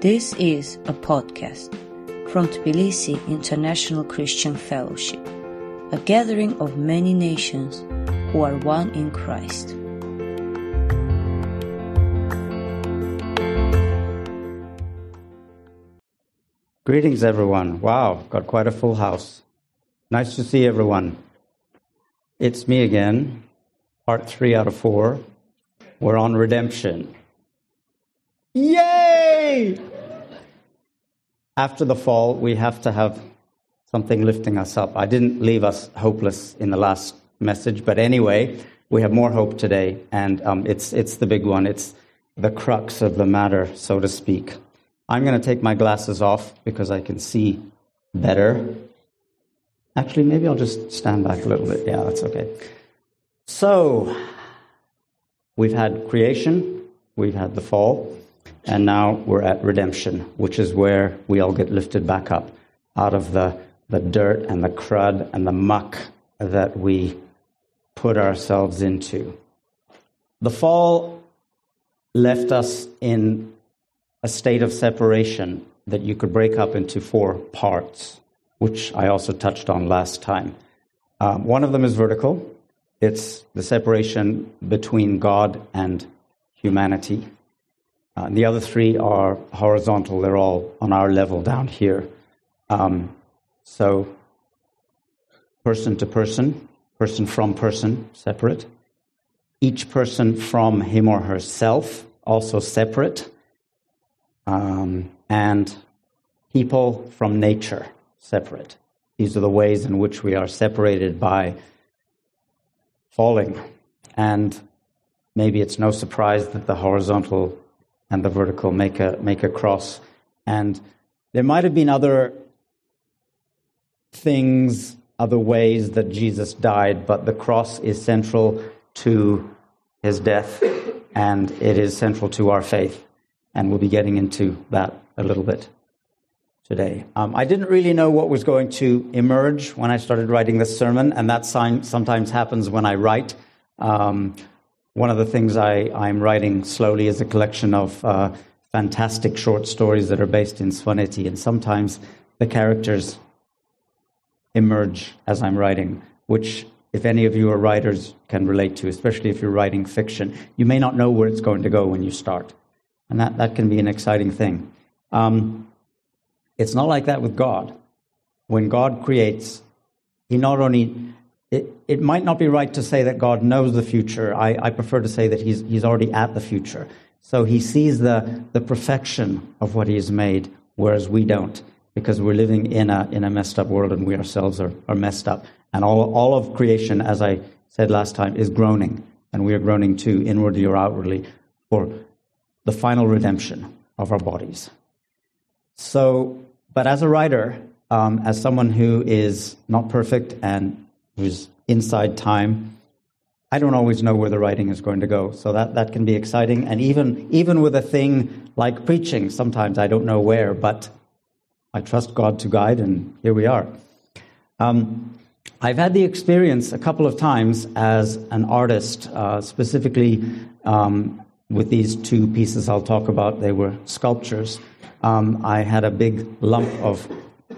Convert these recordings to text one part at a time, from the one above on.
This is a podcast from Tbilisi International Christian Fellowship, a gathering of many nations who are one in Christ. Greetings, everyone. Wow, got quite a full house. Nice to see everyone. It's me again, part three out of four. We're on redemption. Yay! After the fall, we have to have something lifting us up. I didn't leave us hopeless in the last message, but anyway, we have more hope today, and um, it's, it's the big one. It's the crux of the matter, so to speak. I'm going to take my glasses off because I can see better. Actually, maybe I'll just stand back a little bit. Yeah, that's okay. So, we've had creation, we've had the fall, and now we're at redemption, which is where we all get lifted back up out of the, the dirt and the crud and the muck that we put ourselves into. The fall left us in a state of separation that you could break up into four parts, which I also touched on last time. Um, one of them is vertical, it's the separation between God and humanity. Uh, the other three are horizontal, they're all on our level down here. Um, so, person to person, person from person, separate. Each person from him or herself, also separate um, and people from nature separate. These are the ways in which we are separated by falling. And maybe it's no surprise that the horizontal and the vertical make a, make a cross. And there might have been other things, other ways that Jesus died, but the cross is central to his death and it is central to our faith. And we'll be getting into that a little bit today. Um, I didn't really know what was going to emerge when I started writing this sermon, and that sign sometimes happens when I write. Um, one of the things I, I'm writing slowly is a collection of uh, fantastic short stories that are based in Svaneti, and sometimes the characters emerge as I'm writing, which, if any of you are writers, can relate to, especially if you're writing fiction. You may not know where it's going to go when you start. And that, that can be an exciting thing. Um, it's not like that with God. When God creates, He not only, it, might not be right to say that God knows the future. I, I prefer to say that he's, he's already at the future. So He sees the, the perfection of what He has made, whereas we don't, because we're living in a, in a messed up world and we ourselves are, are messed up. And all, all of creation, as I said last time, is groaning. And we are groaning too, inwardly or outwardly, for the final redemption of our bodies. So, but as a writer, um, as someone who is not perfect and who's inside time, I don't always know where the writing is going to go. So that, that can be exciting. And even, even with a thing like preaching, sometimes I don't know where, but I trust God to guide, and here we are. Um, I've had the experience a couple of times as an artist, uh, specifically um, with these two pieces I'll talk about. They were sculptures. Um, I had a big lump of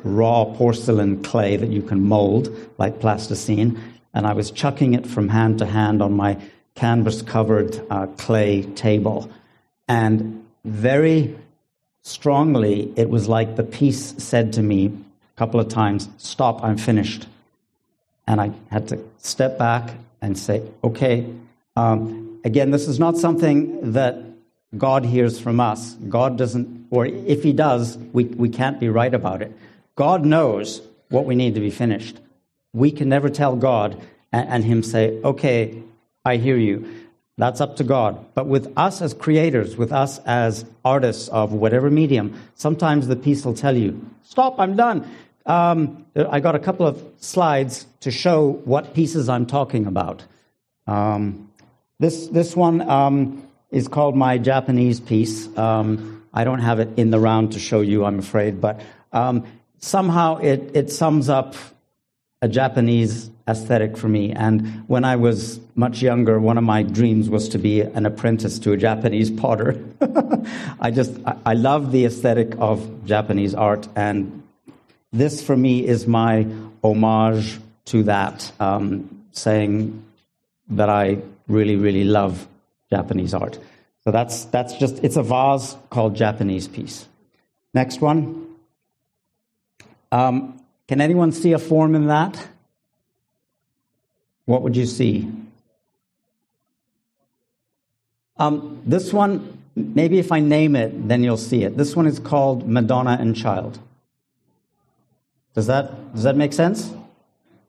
raw porcelain clay that you can mold like plasticine, and I was chucking it from hand to hand on my canvas covered uh, clay table. And very strongly, it was like the piece said to me a couple of times, Stop, I'm finished. And I had to step back and say, Okay, um, Again, this is not something that God hears from us. God doesn't, or if He does, we, we can't be right about it. God knows what we need to be finished. We can never tell God and, and Him say, okay, I hear you. That's up to God. But with us as creators, with us as artists of whatever medium, sometimes the piece will tell you, stop, I'm done. Um, I got a couple of slides to show what pieces I'm talking about. Um, this, this one um, is called my Japanese piece. Um, I don't have it in the round to show you, I'm afraid, but um, somehow it, it sums up a Japanese aesthetic for me. And when I was much younger, one of my dreams was to be an apprentice to a Japanese potter. I just, I, love the aesthetic of Japanese art, and this for me is my homage to that, um, saying that I really, really love Japanese art. So that's, that's just, it's a vase called Japanese piece. Next one. Um, can anyone see a form in that? What would you see? Um, this one, maybe if I name it, then you'll see it. This one is called Madonna and Child. Does that, does that make sense?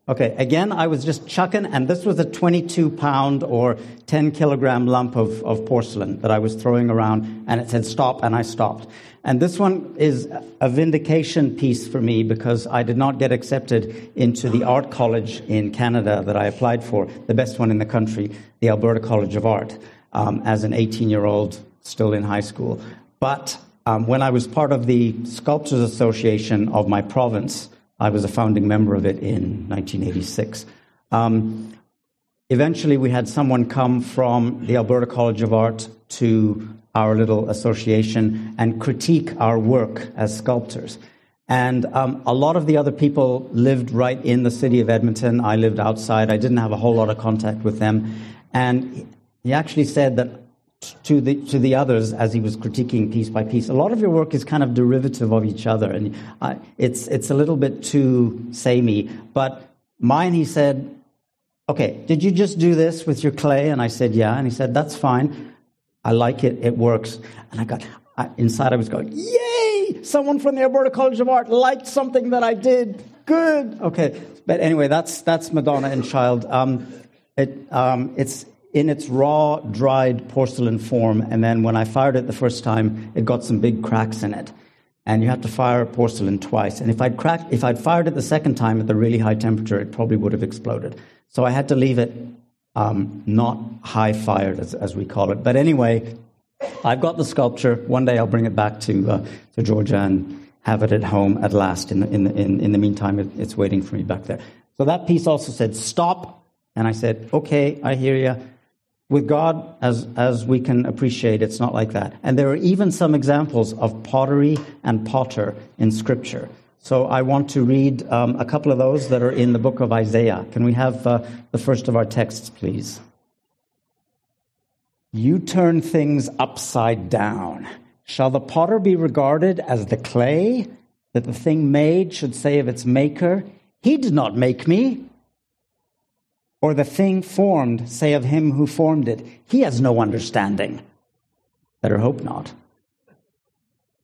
Okay, again, I was just chucking, and this was a 22 pound or 10 kilogram lump of, of porcelain that I was throwing around, and it said stop, and I stopped. And this one is a vindication piece for me because I did not get accepted into the art college in Canada that I applied for, the best one in the country, the Alberta College of Art, um, as an 18 year old still in high school. But um, when I was part of the Sculptors Association of my province, I was a founding member of it in 1986. Um, eventually, we had someone come from the Alberta College of Art to our little association and critique our work as sculptors. And um, a lot of the other people lived right in the city of Edmonton. I lived outside. I didn't have a whole lot of contact with them. And he actually said that to the to the others as he was critiquing piece by piece. A lot of your work is kind of derivative of each other, and uh, it's it's a little bit too samey. But mine, he said, "Okay, did you just do this with your clay?" And I said, "Yeah." And he said, "That's fine. I like it. It works." And I got I, inside. I was going, "Yay! Someone from the Alberta College of Art liked something that I did. Good." Okay, but anyway, that's that's Madonna and Child. Um, it, um, it's in its raw, dried porcelain form. And then when I fired it the first time, it got some big cracks in it. And you have to fire porcelain twice. And if I'd cracked, if I'd fired it the second time at the really high temperature, it probably would have exploded. So I had to leave it um, not high fired, as, as, we call it. But anyway, I've got the sculpture. One day I'll bring it back to, uh, to Georgia and have it at home at last. In the, in the, in, in the meantime, it, it's waiting for me back there. So that piece also said, stop. And I said, okay, I hear you. With God, as, as we can appreciate, it's not like that. And there are even some examples of pottery and potter in Scripture. So I want to read um, a couple of those that are in the book of Isaiah. Can we have uh, the first of our texts, please? You turn things upside down. Shall the potter be regarded as the clay, that the thing made should say of its maker, He did not make me? or the thing formed say of him who formed it, he has no understanding? Better hope not.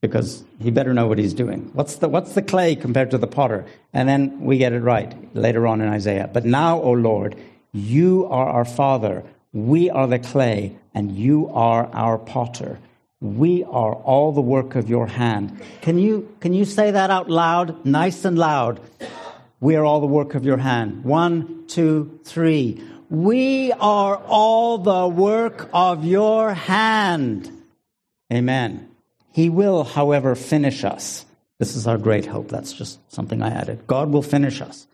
Because he better know what he's doing. What's the, what's the clay compared to the potter? And then we get it right later on in Isaiah. But now, O Lord, you are our Father. We are the clay, and you are our potter. We are all the work of your hand. Can you, can you say that out loud, nice and loud? We are all the work of your hand. One, two, three. We are all the work of your hand. Amen. He will, however, finish us. This is our great hope. That's just something I added. God will finish us.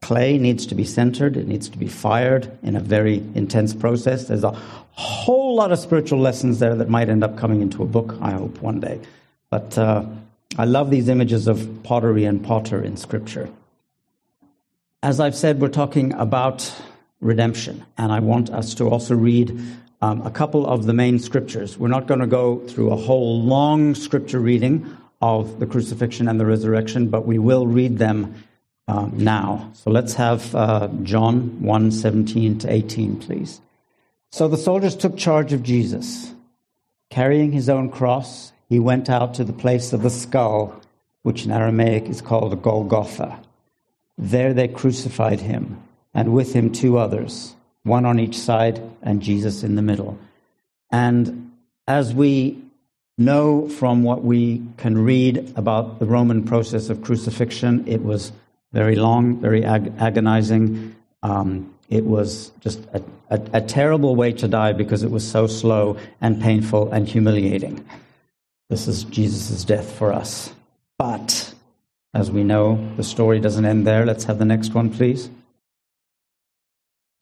Clay needs to be centered, it needs to be fired in a very intense process. There's a whole lot of spiritual lessons there that might end up coming into a book, I hope, one day. But uh, I love these images of pottery and potter in Scripture. As I've said, we're talking about redemption, and I want us to also read um, a couple of the main scriptures. We're not going to go through a whole long scripture reading of the crucifixion and the resurrection, but we will read them um, now. So let's have uh, John 1 17 to 18, please. So the soldiers took charge of Jesus. Carrying his own cross, he went out to the place of the skull, which in Aramaic is called Golgotha there they crucified him, and with him two others, one on each side, and Jesus in the middle. And as we know from what we can read about the Roman process of crucifixion, it was very long, very ag- agonizing. Um, it was just a, a, a terrible way to die because it was so slow and painful and humiliating. This is Jesus' death for us. But as we know, the story doesn't end there. Let's have the next one, please.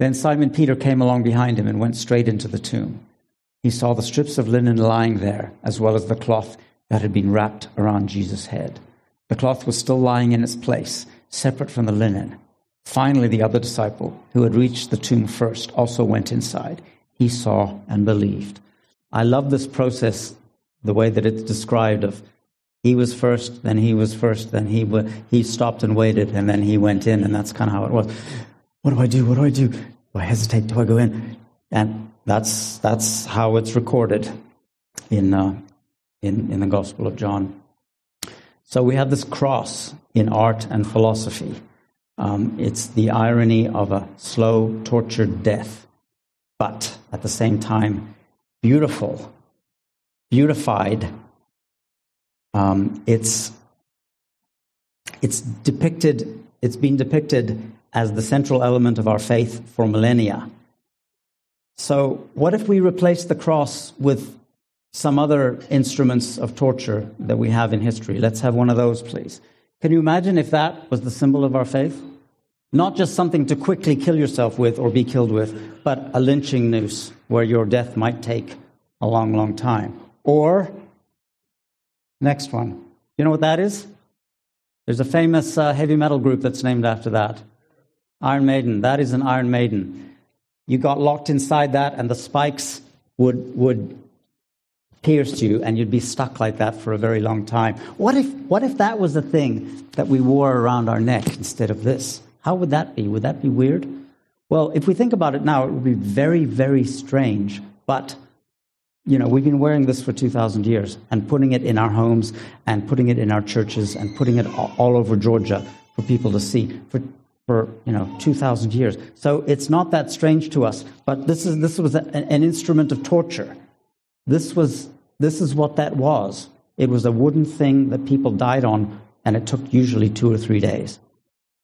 Then Simon Peter came along behind him and went straight into the tomb. He saw the strips of linen lying there, as well as the cloth that had been wrapped around Jesus' head. The cloth was still lying in its place, separate from the linen. Finally, the other disciple, who had reached the tomb first, also went inside. He saw and believed. I love this process, the way that it's described of he was first, then he was first, then he, he stopped and waited, and then he went in, and that's kind of how it was. What do I do? What do I do? Do I hesitate? Do I go in? And that's, that's how it's recorded in, uh, in, in the Gospel of John. So we have this cross in art and philosophy. Um, it's the irony of a slow, tortured death, but at the same time, beautiful, beautified. Um, it's, it's depicted, it's been depicted as the central element of our faith for millennia. So, what if we replace the cross with some other instruments of torture that we have in history. Let's have one of those, please. Can you imagine if that was the symbol of our faith? Not just something to quickly kill yourself with or be killed with, but a lynching noose where your death might take a long, long time. Or, next one. You know what that is? There's a famous uh, heavy metal group that's named after that Iron Maiden. That is an Iron Maiden. You got locked inside that, and the spikes would, would pierced you and you'd be stuck like that for a very long time. What if, what if that was the thing that we wore around our neck instead of this? How would that be? Would that be weird? Well, if we think about it now, it would be very, very strange. But, you know, we've been wearing this for 2,000 years and putting it in our homes and putting it in our churches and putting it all over Georgia for people to see for, for you know, 2,000 years. So it's not that strange to us. But this, is, this was a, an instrument of torture. This was this is what that was. It was a wooden thing that people died on, and it took usually two or three days.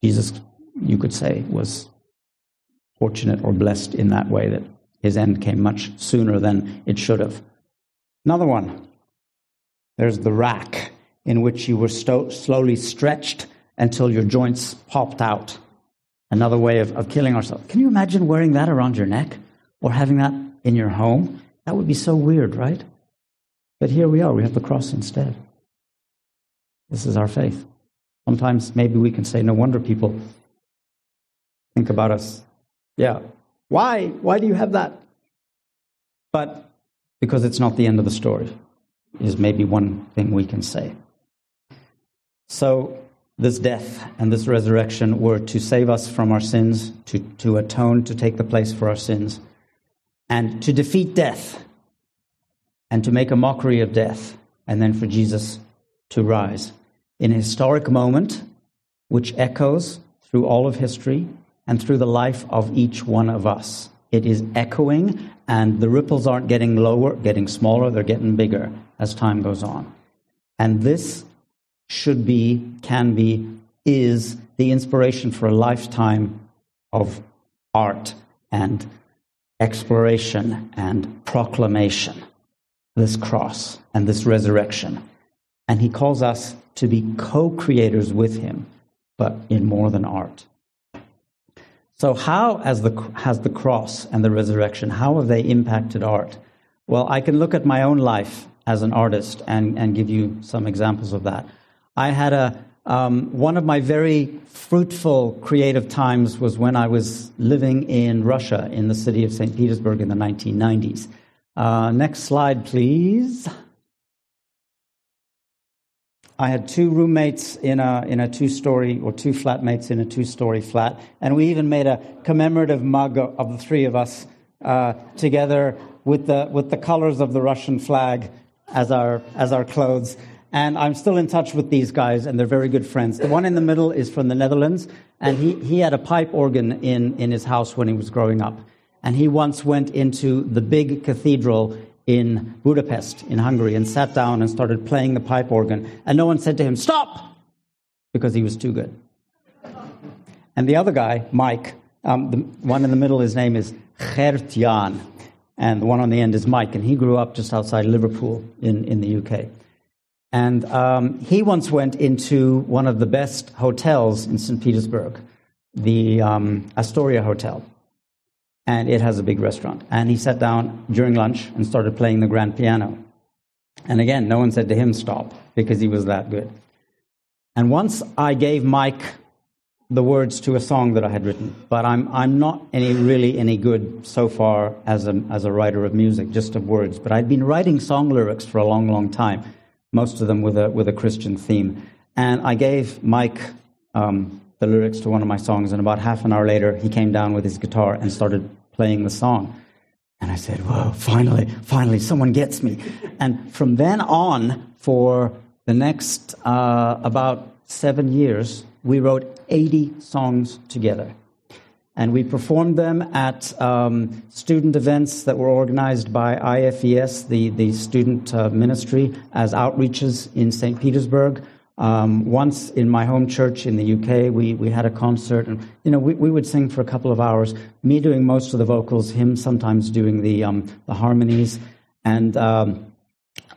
Jesus, you could say, was fortunate or blessed in that way that his end came much sooner than it should have. Another one. There's the rack in which you were sto- slowly stretched until your joints popped out. Another way of, of killing ourselves. Can you imagine wearing that around your neck or having that in your home? That would be so weird, right? But here we are, we have the cross instead. This is our faith. Sometimes maybe we can say, no wonder people think about us. Yeah. Why? Why do you have that? But because it's not the end of the story, is maybe one thing we can say. So, this death and this resurrection were to save us from our sins, to, to atone, to take the place for our sins and to defeat death and to make a mockery of death, and then for Jesus to rise. In a historic moment which echoes through all of history and through the life of each one of us. It is echoing, and the ripples aren't getting lower, getting smaller, they're getting bigger as time goes on. And this should be, can be, is the inspiration for a lifetime of art and exploration and proclamation, this cross and this resurrection. And he calls us to be co creators with him, but in more than art. So, how has the, has the cross and the resurrection, how have they impacted art? Well, I can look at my own life as an artist and, and give you some examples of that. I had a, um, one of my very fruitful creative times was when I was living in Russia, in the city of St. Petersburg in the 1990s. Uh, next slide, please. I had two roommates in a, in a two story, or two flatmates in a two story flat, and we even made a commemorative mug of the three of us uh, together with the, with the colors of the Russian flag as our, as our clothes. And I'm still in touch with these guys, and they're very good friends. The one in the middle is from the Netherlands, and he, he had a pipe organ in, in his house when he was growing up. And he once went into the big cathedral in Budapest, in Hungary, and sat down and started playing the pipe organ. And no one said to him, Stop! Because he was too good. And the other guy, Mike, um, the one in the middle, his name is Gert-Jan, and the one on the end is Mike, and he grew up just outside Liverpool in, in the UK. And um, he once went into one of the best hotels in St. Petersburg, the um, Astoria Hotel. And it has a big restaurant. And he sat down during lunch and started playing the grand piano. And again, no one said to him, stop, because he was that good. And once I gave Mike the words to a song that I had written, but I'm, I'm not any, really any good so far as a, as a writer of music, just of words. But I'd been writing song lyrics for a long, long time, most of them with a, with a Christian theme. And I gave Mike um, the lyrics to one of my songs, and about half an hour later, he came down with his guitar and started playing the song. And I said, Whoa, finally, finally, someone gets me. And from then on, for the next uh, about seven years, we wrote 80 songs together. And we performed them at um, student events that were organized by IFES, the, the student uh, ministry, as outreaches in St. Petersburg. Um, once in my home church in the UK, we, we had a concert, and you know we, we would sing for a couple of hours. Me doing most of the vocals, him sometimes doing the um, the harmonies, and um,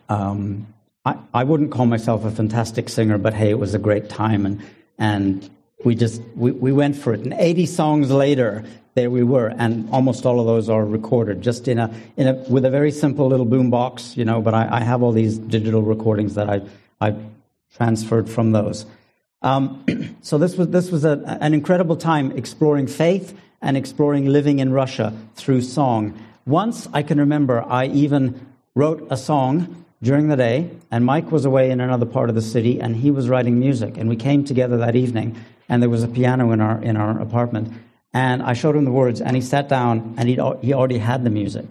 um I, I wouldn't call myself a fantastic singer, but hey, it was a great time, and and we just we, we went for it. And 80 songs later, there we were, and almost all of those are recorded just in a in a with a very simple little boom box, you know. But I, I have all these digital recordings that I I transferred from those. Um, so this was this was a, an incredible time exploring faith and exploring living in Russia through song. Once I can remember, I even wrote a song during the day, and Mike was away in another part of the city, and he was writing music. And we came together that evening, and there was a piano in our in our apartment. And I showed him the words, and he sat down, and he he already had the music.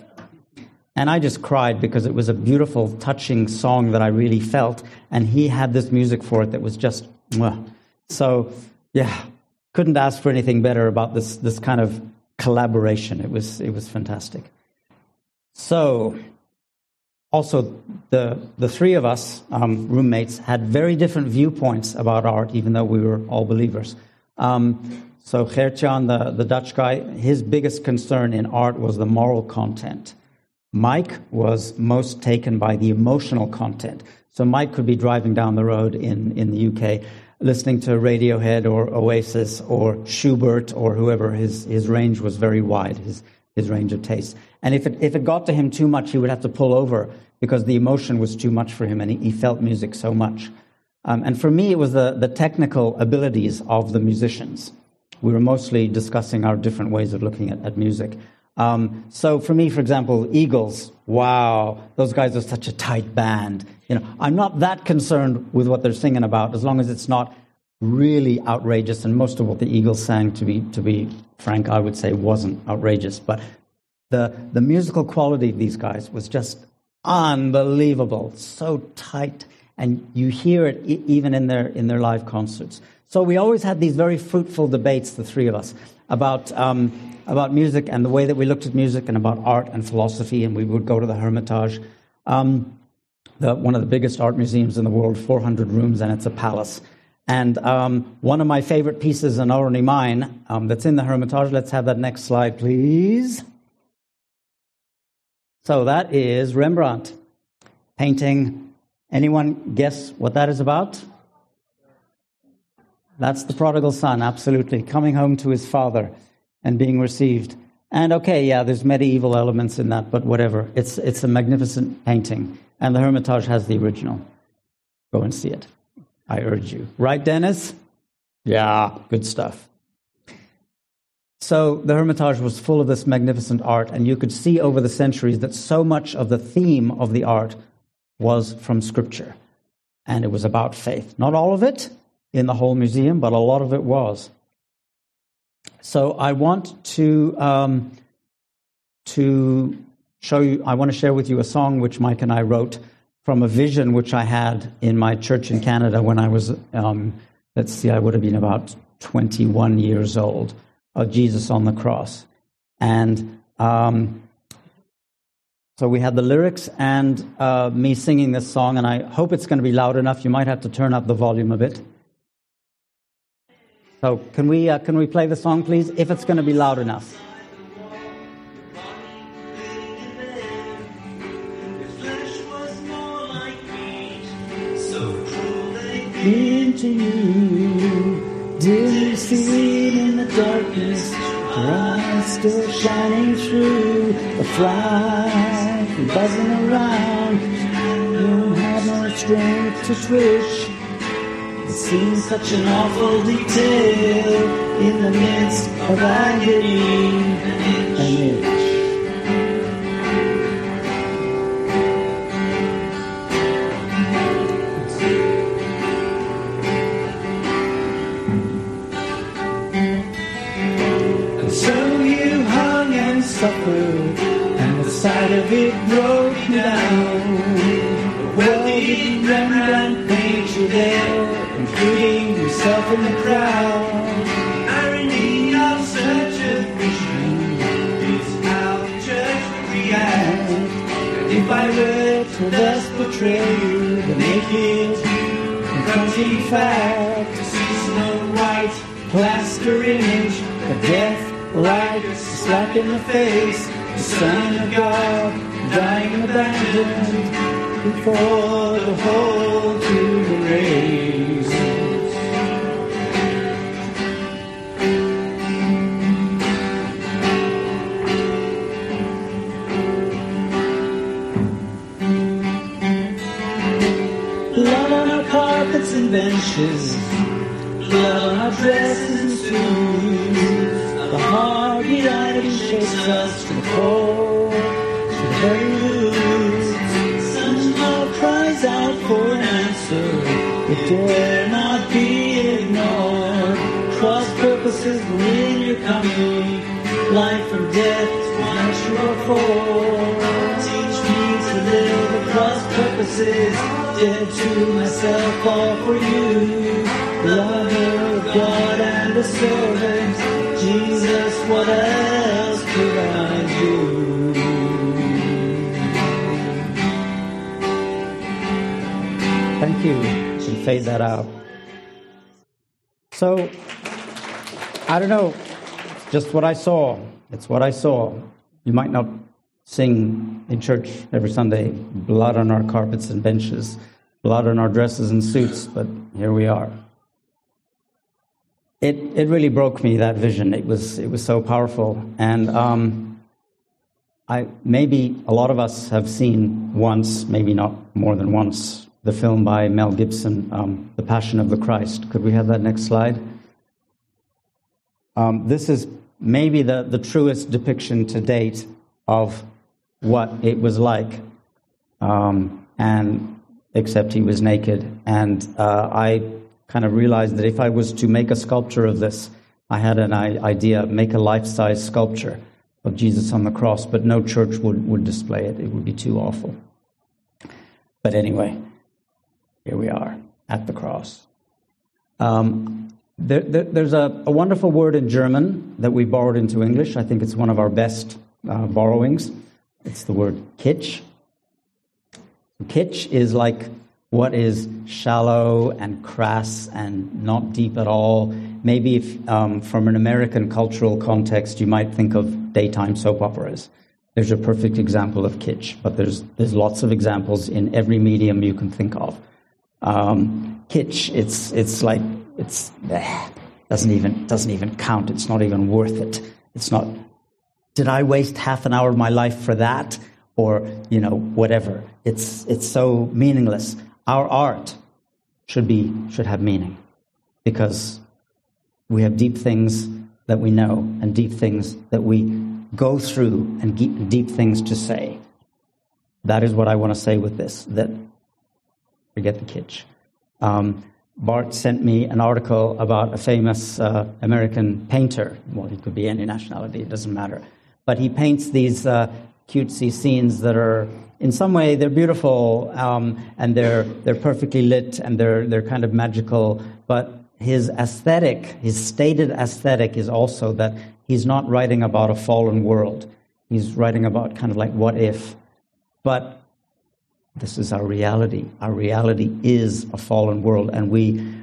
And I just cried because it was a beautiful, touching song that I really felt, and he had this music for it that was just mwah. so. Yeah, couldn't ask for anything better about this this kind of collaboration. It was it was fantastic. So also the the three of us um, roommates had very different viewpoints about art, even though we were all believers. Um, so Gertjan, the, the Dutch guy, his biggest concern in art was the moral content. Mike was most taken by the emotional content. So Mike could be driving down the road in, in the UK listening to Radiohead or Oasis or Schubert or whoever. His, his range was very wide, his, his range of taste. And if it, if it got to him too much, he would have to pull over because the emotion was too much for him and he, he felt music so much. Um, and for me, it was the, the technical abilities of the musicians. We were mostly discussing our different ways of looking at, at music. Um, so for me, for example, Eagles, wow, those guys are such a tight band. You know, I'm not that concerned with what they're singing about as long as it's not really outrageous. And most of what the Eagles sang, to be to be frank, I would say wasn't outrageous. But the the musical quality of these guys was just unbelievable, so tight, and you hear it even in their in their live concerts. So we always had these very fruitful debates, the three of us, about um, about music and the way that we looked at music and about art and philosophy. And we would go to the Hermitage, um, the, one of the biggest art museums in the world, 400 rooms, and it's a palace. And um, one of my favorite pieces, and only mine, um, that's in the Hermitage. Let's have that next slide, please. So that is Rembrandt painting. Anyone guess what that is about? That's the prodigal son, absolutely, coming home to his father and being received. And okay, yeah, there's medieval elements in that, but whatever. It's, it's a magnificent painting. And the Hermitage has the original. Go and see it. I urge you. Right, Dennis? Yeah, good stuff. So the Hermitage was full of this magnificent art, and you could see over the centuries that so much of the theme of the art was from Scripture. And it was about faith. Not all of it in the whole museum, but a lot of it was. So I want to, um, to show you, I want to share with you a song which Mike and I wrote from a vision which I had in my church in Canada when I was, um, let's see, I would have been about 21 years old, of Jesus on the cross. And um, so we had the lyrics and uh, me singing this song, and I hope it's going to be loud enough. You might have to turn up the volume a bit. So can we uh, can we play the song, please? If it's going to be loud enough. Into you, dim seen in the darkness, bright still shining through. A fly buzzing around, you don't have no strength to twitch. It seems such an awful detail in the midst of agony and itch. Yourself in the crowd? Irony of such a vision is how the church would react. And if I were to thus portray you, the naked, confronting fact, To see Snow White, plaster image, a death like a slap in the face, the Son of God, dying abandoned before the whole human race. Benches, our dresses and suits. The heartbeat item shakes us to the core, to the very roots. Somehow cries out for an answer. It dare not be ignored. Cross purposes within your coming. Life and death, are for. Teach me to live across purposes. Dead to myself, all for you. Lover of God and a servant. Jesus, what else could I do? Thank you. Can fade that out. So, I don't know. Just what I saw. It's what I saw. You might not sing in church every Sunday, blood on our carpets and benches, blood on our dresses and suits, but here we are. It, it really broke me, that vision. It was, it was so powerful. And um, I, maybe a lot of us have seen once, maybe not more than once, the film by Mel Gibson, um, The Passion of the Christ. Could we have that next slide? Um, this is maybe the, the truest depiction to date of what it was like, um, and except he was naked. And uh, I kind of realized that if I was to make a sculpture of this, I had an idea, make a life-size sculpture of Jesus on the cross, but no church would, would display it. It would be too awful. But anyway, here we are at the cross. Um, there, there, there's a, a wonderful word in German that we borrowed into English. I think it's one of our best uh, borrowings. It's the word kitsch. Kitsch is like what is shallow and crass and not deep at all. Maybe if, um, from an American cultural context, you might think of daytime soap operas. There's a perfect example of kitsch, but there's, there's lots of examples in every medium you can think of. Um, kitsch, it's, it's like, it's, eh, doesn't even, doesn't even count. It's not even worth it. It's not, did I waste half an hour of my life for that? Or, you know, whatever. It's, it's so meaningless. Our art should be, should have meaning because we have deep things that we know and deep things that we go through and deep, things to say. That is what I want to say with this, that forget the kitsch. Um, Bart sent me an article about a famous uh, American painter. Well, he could be any nationality, it doesn't matter. But he paints these uh, cutesy scenes that are, in some way, they're beautiful um, and they're they're perfectly lit and they're they're kind of magical. But his aesthetic, his stated aesthetic, is also that he's not writing about a fallen world. He's writing about kind of like what if. But this is our reality. Our reality is a fallen world, and we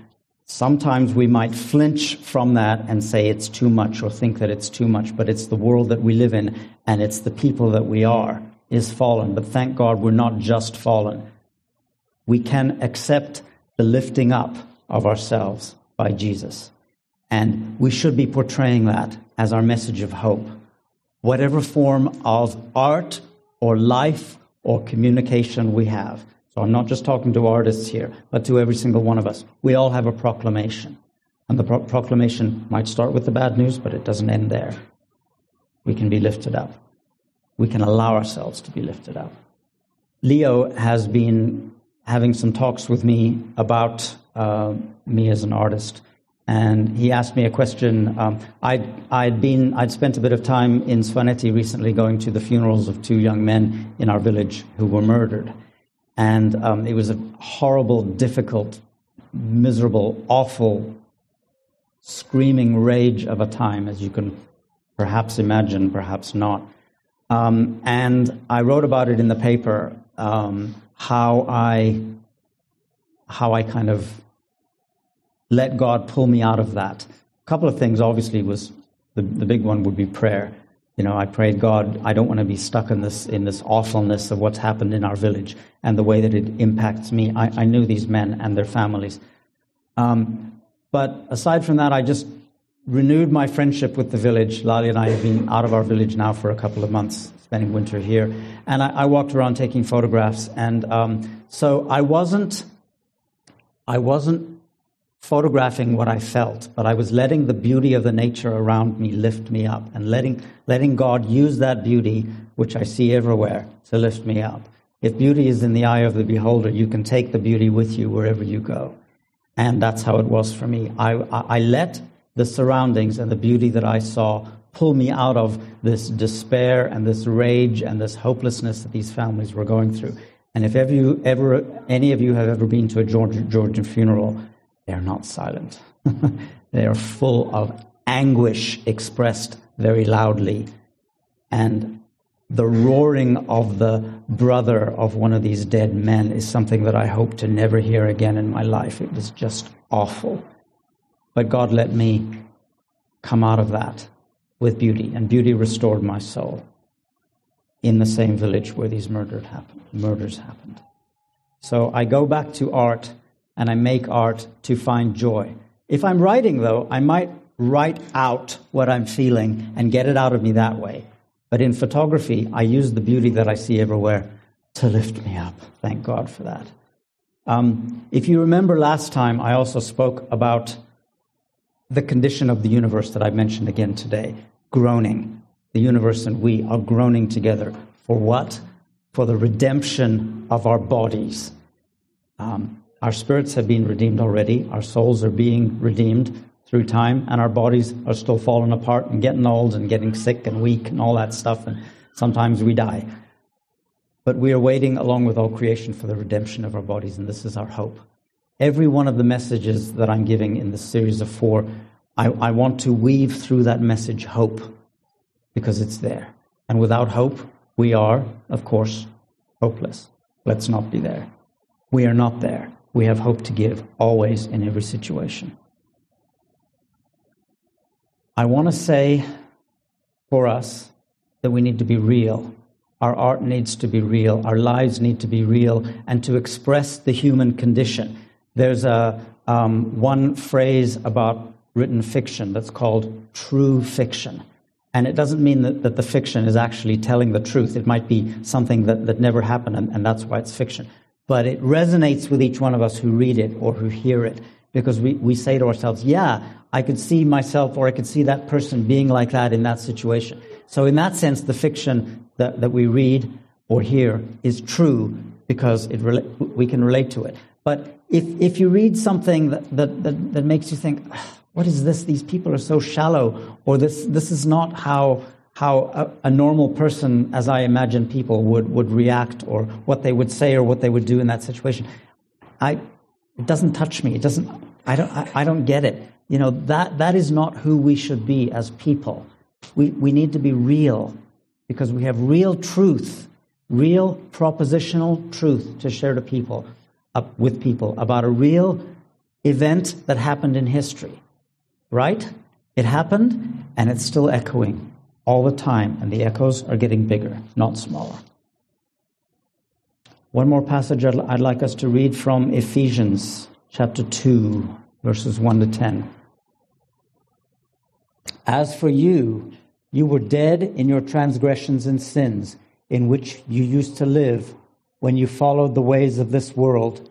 sometimes we might flinch from that and say it's too much or think that it's too much, but it's the world that we live in and it's the people that we are is fallen. But thank God we're not just fallen. We can accept the lifting up of ourselves by Jesus. And we should be portraying that as our message of hope. Whatever form of art or life or communication we have. So I'm not just talking to artists here, but to every single one of us. We all have a proclamation. And the pro- proclamation might start with the bad news, but it doesn't end there. We can be lifted up. We can allow ourselves to be lifted up. Leo has been having some talks with me about uh, me as an artist and he asked me a question. Um, I'd, I'd, been, I'd spent a bit of time in Svaneti recently going to the funerals of two young men in our village who were murdered. And um, it was a horrible, difficult, miserable, awful, screaming rage of a time, as you can perhaps imagine, perhaps not. Um, and I wrote about it in the paper um, how I how I kind of let God pull me out of that. A couple of things, obviously, was the, the big one would be prayer. You know, I prayed, God, I don't want to be stuck in this in this awfulness of what's happened in our village and the way that it impacts me. I, I knew these men and their families. Um, but aside from that, I just renewed my friendship with the village. Lali and I have been out of our village now for a couple of months, spending winter here. And I, I walked around taking photographs. And um, so I wasn't, I wasn't photographing what I felt, but I was letting the beauty of the nature around me lift me up and letting, letting God use that beauty, which I see everywhere, to lift me up. If beauty is in the eye of the beholder, you can take the beauty with you wherever you go. And that's how it was for me. I, I, I let the surroundings and the beauty that I saw pull me out of this despair and this rage and this hopelessness that these families were going through. And if ever, you, ever any of you have ever been to a Georgian, Georgian funeral, they are not silent. they are full of anguish expressed very loudly. And the roaring of the brother of one of these dead men is something that I hope to never hear again in my life. It was just awful. But God let me come out of that with beauty, and beauty restored my soul in the same village where these murders happened. So I go back to art and I make art to find joy. If I'm writing, though, I might write out what I'm feeling and get it out of me that way. But in photography, I use the beauty that I see everywhere to lift me up. Thank God for that. Um, if you remember last time, I also spoke about the condition of the universe that I mentioned again today groaning. The universe and we are groaning together. For what? For the redemption of our bodies. Um, our spirits have been redeemed already. Our souls are being redeemed through time, and our bodies are still falling apart and getting old and getting sick and weak and all that stuff, and sometimes we die. But we are waiting along with all creation for the redemption of our bodies, and this is our hope. Every one of the messages that I'm giving in this series of four, I, I want to weave through that message hope because it's there. And without hope, we are, of course, hopeless. Let's not be there. We are not there we have hope to give always in every situation. I want to say for us that we need to be real. Our art needs to be real. Our lives need to be real and to express the human condition. There's a, um, one phrase about written fiction that's called true fiction. And it doesn't mean that, that the fiction is actually telling the truth. It might be something that, that never happened, and, and that's why it's fiction but it resonates with each one of us who read it or who hear it because we, we say to ourselves, yeah, I could see myself or I could see that person being like that in that situation. So, in that sense, the fiction that, that we read or hear is true because it we can relate to it. But if, if you read something that, that, that, that makes you think, what is this? These people are so shallow, or this, this is not how, how a, a normal person, as I imagine people, would, would react or what they would say or what they would do in that situation. I, it doesn't touch me. It doesn't, I don't, I, I don't get it. You know, that, that is not who we should be as people. We, we need to be real because we have real truth, real propositional truth to share to people, uh, with people about a real event that happened in history. Right? It happened and it's still echoing all the time, and the echoes are getting bigger, not smaller. One more passage I'd, like us to read from Ephesians chapter 2, verses 1 to 10. As for you, you were dead in your transgressions and sins, in which you used to live when you followed the ways of this world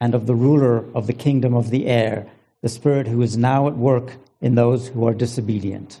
and of the ruler of the kingdom of the air, the Spirit who is now at work in those who are disobedient.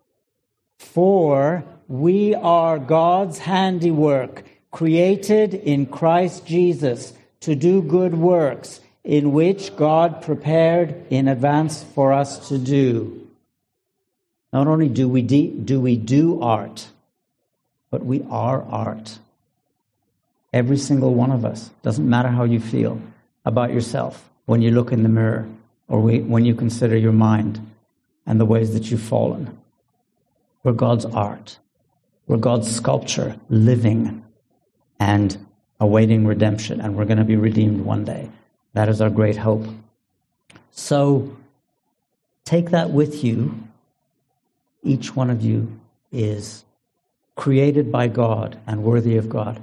For we are God's handiwork, created in Christ Jesus to do good works, in which God prepared in advance for us to do. Not only do we, de- do we do art, but we are art. Every single one of us. Doesn't matter how you feel about yourself when you look in the mirror or when you consider your mind and the ways that you've fallen. We're God's art. We're God's sculpture, living and awaiting redemption, and we're going to be redeemed one day. That is our great hope. So take that with you. Each one of you is created by God and worthy of God.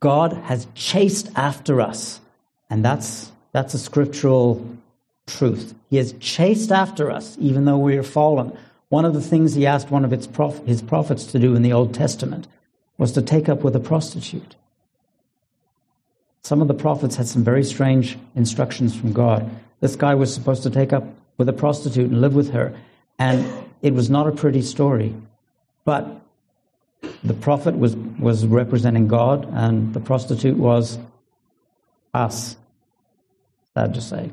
God has chased after us, and that's, that's a scriptural truth. He has chased after us, even though we are fallen. One of the things he asked one of prof- his prophets to do in the Old Testament was to take up with a prostitute. Some of the prophets had some very strange instructions from God. This guy was supposed to take up with a prostitute and live with her, and it was not a pretty story. But the prophet was, was representing God, and the prostitute was us. Sad to say.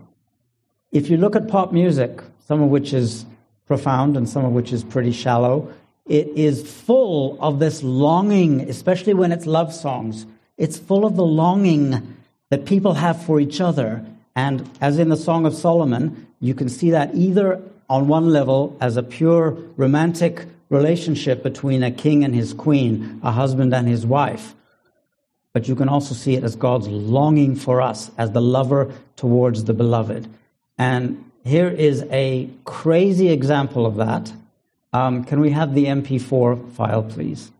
If you look at pop music, some of which is profound and some of which is pretty shallow. It is full of this longing, especially when it's love songs. It's full of the longing that people have for each other. And as in the Song of Solomon, you can see that either on one level as a pure romantic relationship between a king and his queen, a husband and his wife. But you can also see it as God's longing for us, as the lover towards the beloved. And here is a crazy example of that. Um, can we have the MP4 file, please?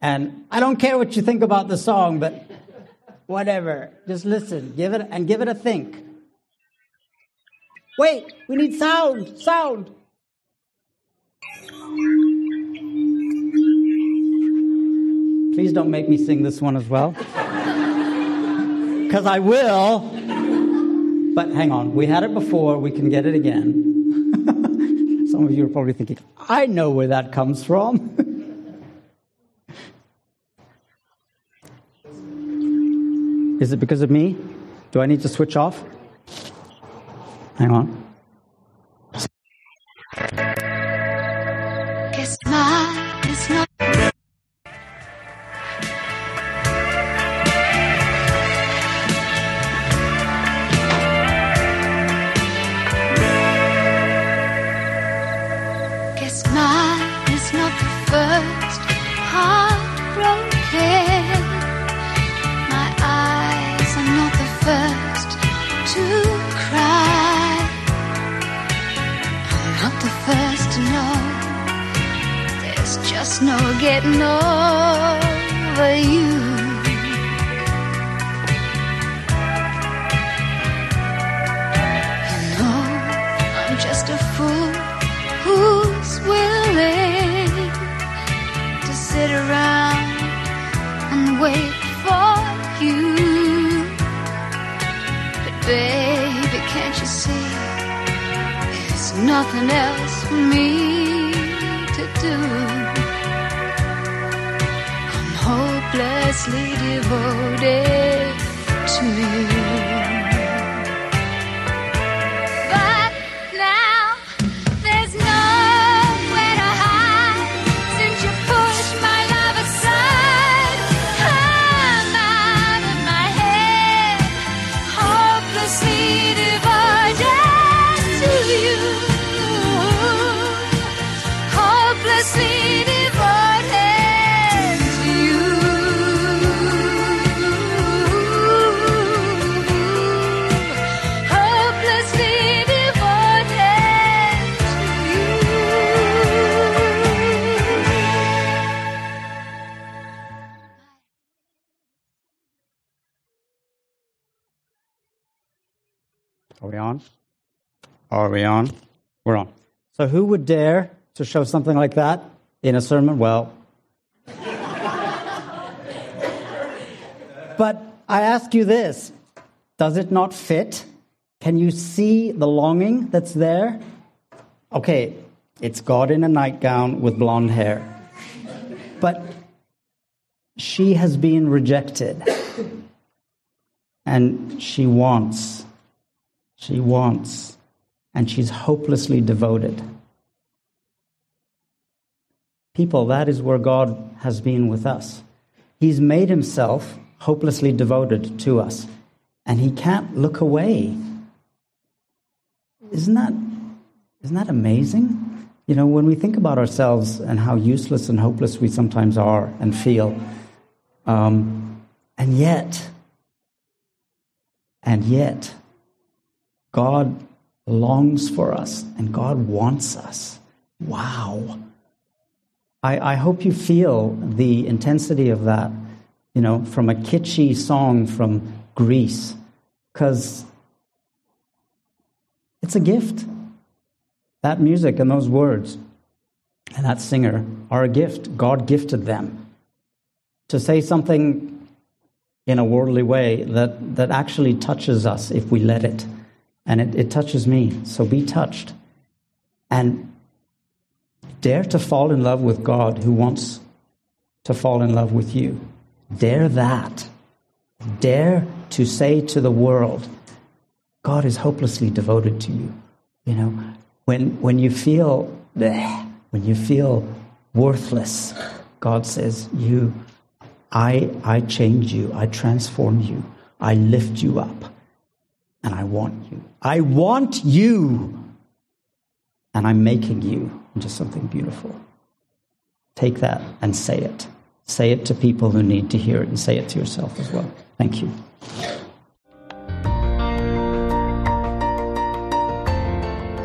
And I don't care what you think about the song, but whatever. Just listen, give it, and give it a think. Wait, we need sound, sound. Please don't make me sing this one as well. Because I will. But hang on, we had it before, we can get it again. Some of you are probably thinking, I know where that comes from. Is it because of me? Do I need to switch off? Hang on. Baby, can't you see? There's nothing else for me to do. I'm hopelessly devoted to you. Are we on? We're on. So, who would dare to show something like that in a sermon? Well, but I ask you this does it not fit? Can you see the longing that's there? Okay, it's God in a nightgown with blonde hair. But she has been rejected. And she wants she wants, and she's hopelessly devoted. People, that is where God has been with us. He's made himself hopelessly devoted to us, and he can't look away. Isn't that, isn't that amazing? You know, when we think about ourselves and how useless and hopeless we sometimes are and feel, um, and yet, and yet, God longs for us and God wants us. Wow. I, I hope you feel the intensity of that, you know, from a kitschy song from Grease, because it's a gift. That music and those words and that singer are a gift. God gifted them to say something in a worldly way that, that actually touches us if we let it and it, it touches me. So be touched. And dare to fall in love with God who wants to fall in love with you. Dare that. Dare to say to the world, God is hopelessly devoted to you. You know, when, when you feel bleh, when you feel worthless, God says, You I I change you, I transform you, I lift you up and I want you. I want you. And I'm making you into something beautiful. Take that and say it. Say it to people who need to hear it and say it to yourself as well. Thank you.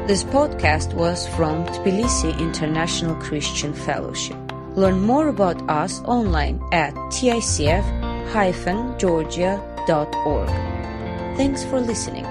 This podcast was from Tbilisi International Christian Fellowship. Learn more about us online at ticf-georgia.org. Thanks for listening.